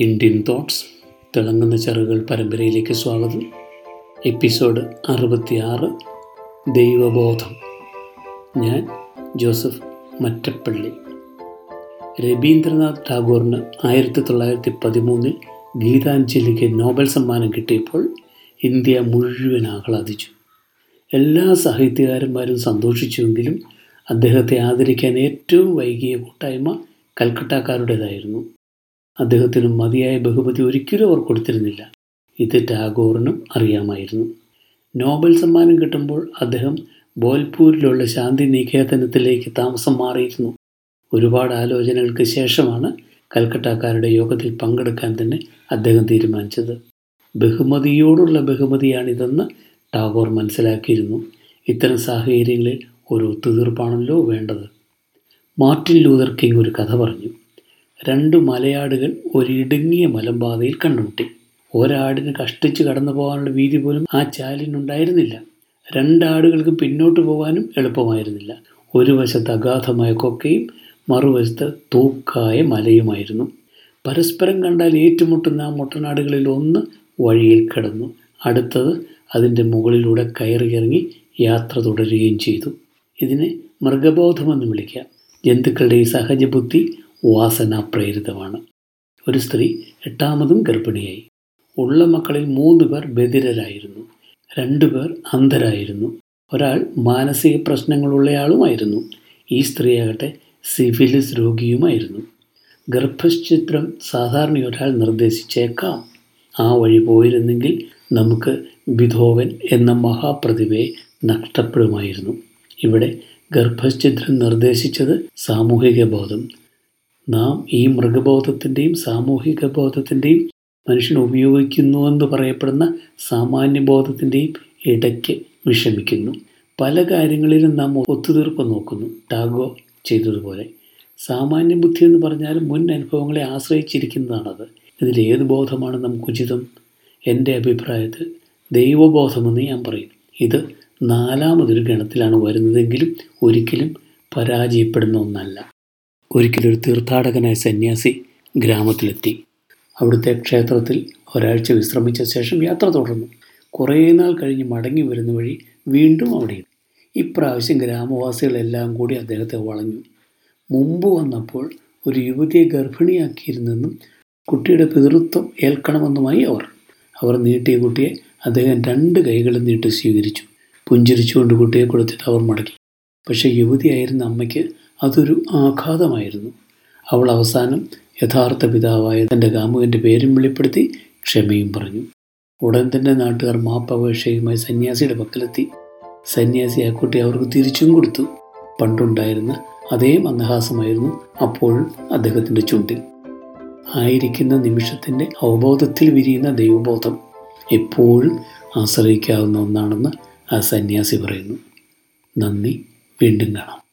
Indian thoughts തിളങ്ങുന്ന ചെറുകൾ പരമ്പരയിലേക്ക് സ്വാഗതം. എപ്പിസോഡ് അറുപത്തിയാറ് ദൈവബോധം. ഞാൻ ജോസഫ് മറ്റപ്പള്ളി. രവീന്ദ്രനാഥ് ടാഗോറിന് ആയിരത്തി തൊള്ളായിരത്തി പതിമൂന്നിൽ ഗീതാഞ്ജലിക്ക് നോബൽ സമ്മാനം കിട്ടിയപ്പോൾ ഇന്ത്യ മുഴുവൻ ആഹ്ലാദിച്ചു. എല്ലാ സാഹിത്യകാരന്മാരും സന്തോഷിച്ചുവെങ്കിലും അദ്ദേഹത്തെ ആദരിക്കാൻ ഏറ്റവും വൈകിയ കൂട്ടായ്മ കൽക്കട്ടക്കാരുടേതായിരുന്നു. അദ്ദേഹത്തിന് മതിയായ ബഹുമതി ഒരിക്കലും അവർ കൊടുത്തിരുന്നില്ല. ഇത് ടാഗോറിനും അറിയാമായിരുന്നു. നോബൽ സമ്മാനം കിട്ടുമ്പോൾ അദ്ദേഹം ബോൽപൂരിലുള്ള ശാന്തി നികേതനത്തിലേക്ക് താമസം മാറിയിരുന്നു. ഒരുപാട് ആലോചനകൾക്ക് ശേഷമാണ് കൽക്കട്ടക്കാരുടെ യോഗത്തിൽ പങ്കെടുക്കാൻ തന്നെ അദ്ദേഹം തീരുമാനിച്ചത്. ബഹുമതിയോടുള്ള ബഹുമതിയാണിതെന്ന് ടാഗോർ മനസ്സിലാക്കിയിരുന്നു. ഇത്തരം സാഹചര്യങ്ങളിൽ ഒരു ഒത്തുതീർപ്പാണല്ലോ വേണ്ടത്. മാർട്ടിൻ ലൂതർ കിങ് ഒരു കഥ പറഞ്ഞു. രണ്ട് മലയാടുകൾ ഒരിടുങ്ങിയ മലമ്പാതയിൽ കണ്ടുമുട്ടി ഒരാടിന് കഷ്ടിച്ച് കടന്നു പോകാനുള്ള വീതി പോലും ആ ചാലിനുണ്ടായിരുന്നില്ല. രണ്ടാടുകൾക്ക് പിന്നോട്ട് പോകാനും എളുപ്പമായിരുന്നില്ല. ഒരു വശത്ത് അഗാധമായ കൊക്കയും മറുവശത്ത് തൂക്കായ മലയുമായിരുന്നു. പരസ്പരം കണ്ടാൽ ഏറ്റുമുട്ടുന്ന ആ മുട്ടനാടുകളിൽ ഒന്ന് വഴിയിൽ കിടന്നു. അടുത്തത് അതിന്റെ മുകളിലൂടെ കയറിയിറങ്ങി യാത്ര തുടരുകയും ചെയ്തു. ഇതിനെ മൃഗബോധമെന്ന് വിളിക്കാം. ജന്തുക്കളുടെ ഈ സഹജബുദ്ധി വാസനാപ്രേരിതമാണ് ഒരു സ്ത്രീ എട്ടാമതും ഗർഭിണിയായി. ഉള്ള മക്കളിൽ മൂന്ന് പേർ ബധിരരായിരുന്നു. രണ്ടുപേർ അന്ധരായിരുന്നു. ഒരാൾ മാനസിക പ്രശ്നങ്ങളുള്ളയാളുമായിരുന്നു. ഈ സ്ത്രീയാകട്ടെ സിഫിലിസ് രോഗിയുമായിരുന്നു. ഗർഭശിത്രം സാധാരണ ഒരാൾ നിർദ്ദേശിച്ചേക്കാം. ആ വഴി പോയിരുന്നെങ്കിൽ നമുക്ക് വിധോവൻ എന്ന മഹാപ്രതിഭയെ നഷ്ടപ്പെടുമായിരുന്നു. ഇവിടെ ഗർഭചിത്രം നിർദ്ദേശിച്ചത് സാമൂഹിക ബോധം നാം ഈ മൃഗബോധത്തിന്റെയും സാമൂഹിക ബോധത്തിന്റെയും മനുഷ്യൻ ഉപയോഗിക്കുന്നുവെന്ന് പറയപ്പെടുന്ന സാമാന്യബോധത്തിന്റെയും ഇടയ്ക്ക് വിഷമിക്കുന്നു. പല കാര്യങ്ങളിലും നാം ഒത്തുതീർപ്പ് നോക്കുന്നു. ടാഗോ ചെയ്തതുപോലെ. സാമാന്യ ബുദ്ധി എന്ന് പറഞ്ഞാൽ മുൻ അനുഭവങ്ങളെ ആശ്രയിച്ചിരിക്കുന്നതാണത്. ഇതിൽ ഏത് ബോധമാണ് നമുക്ക് ഉചിതം? എന്റെ അഭിപ്രായത്തിൽ ദൈവബോധമെന്ന് ഞാൻ പറയും. ഇത് നാലാമതൊരു ഗണത്തിലാണ് വരുന്നതെങ്കിലും ഒരിക്കലും പരാജയപ്പെടുന്ന ഒന്നല്ല. ഒരിക്കലൊരു തീർത്ഥാടകനായ സന്യാസി ഗ്രാമത്തിലെത്തി. അവിടുത്തെ ക്ഷേത്രത്തിൽ ഒരാഴ്ച വിശ്രമിച്ച ശേഷം യാത്ര തുടർന്നു. കുറേ നാൾ കഴിഞ്ഞ് മടങ്ങി വരുന്ന വഴി വീണ്ടും അവിടെ ഇപ്രാവശ്യം ഗ്രാമവാസികളെല്ലാം കൂടി അദ്ദേഹത്തെ വളഞ്ഞു. മുമ്പ് വന്നപ്പോൾ ഒരു യുവതിയെ ഗർഭിണിയാക്കിയിരുന്നെന്നും കുട്ടിയുടെ പിതൃത്വം ഏൽക്കണമെന്നുമായി അവർ. അവർ നീട്ടിയ കുട്ടിയെ അദ്ദേഹം രണ്ട് കൈകളും നീട്ടി സ്വീകരിച്ചു. പുഞ്ചിരിച്ചുകൊണ്ട് കുട്ടിയെ കൊടുത്തിട്ട് അവർ മടക്കി പക്ഷേ യുവതിയായിരുന്ന അമ്മയ്ക്ക് അതൊരു ആഘാതമായിരുന്നു. അവൾ അവസാനം യഥാർത്ഥ പിതാവായ തന്റെ കാമുകന്റെ പേരും വെളിപ്പെടുത്തി ക്ഷമയും പറഞ്ഞു. ഉടൻ തന്നെ നാട്ടുകാർ മാപ്പപേക്ഷയുമായി സന്യാസിയുടെ പക്കലെത്തി. സന്യാസി ആ കുട്ടി അവർക്ക് തിരിച്ചും കൊടുത്തു. പണ്ടുണ്ടായിരുന്ന അതേ മന്ദഹാസമായിരുന്നു അപ്പോഴും അദ്ദേഹത്തിന്റെ ചുണ്ടിൽ. ആയിരിക്കുന്ന നിമിഷത്തിന്റെ അവബോധത്തിൽ വിരിയുന്ന ദൈവബോധം എപ്പോഴും ആശ്രയിക്കാവുന്ന ഒന്നാണെന്ന് ആ സന്യാസി പറയുന്നു. നന്ദി വീണ്ടും കാണാം.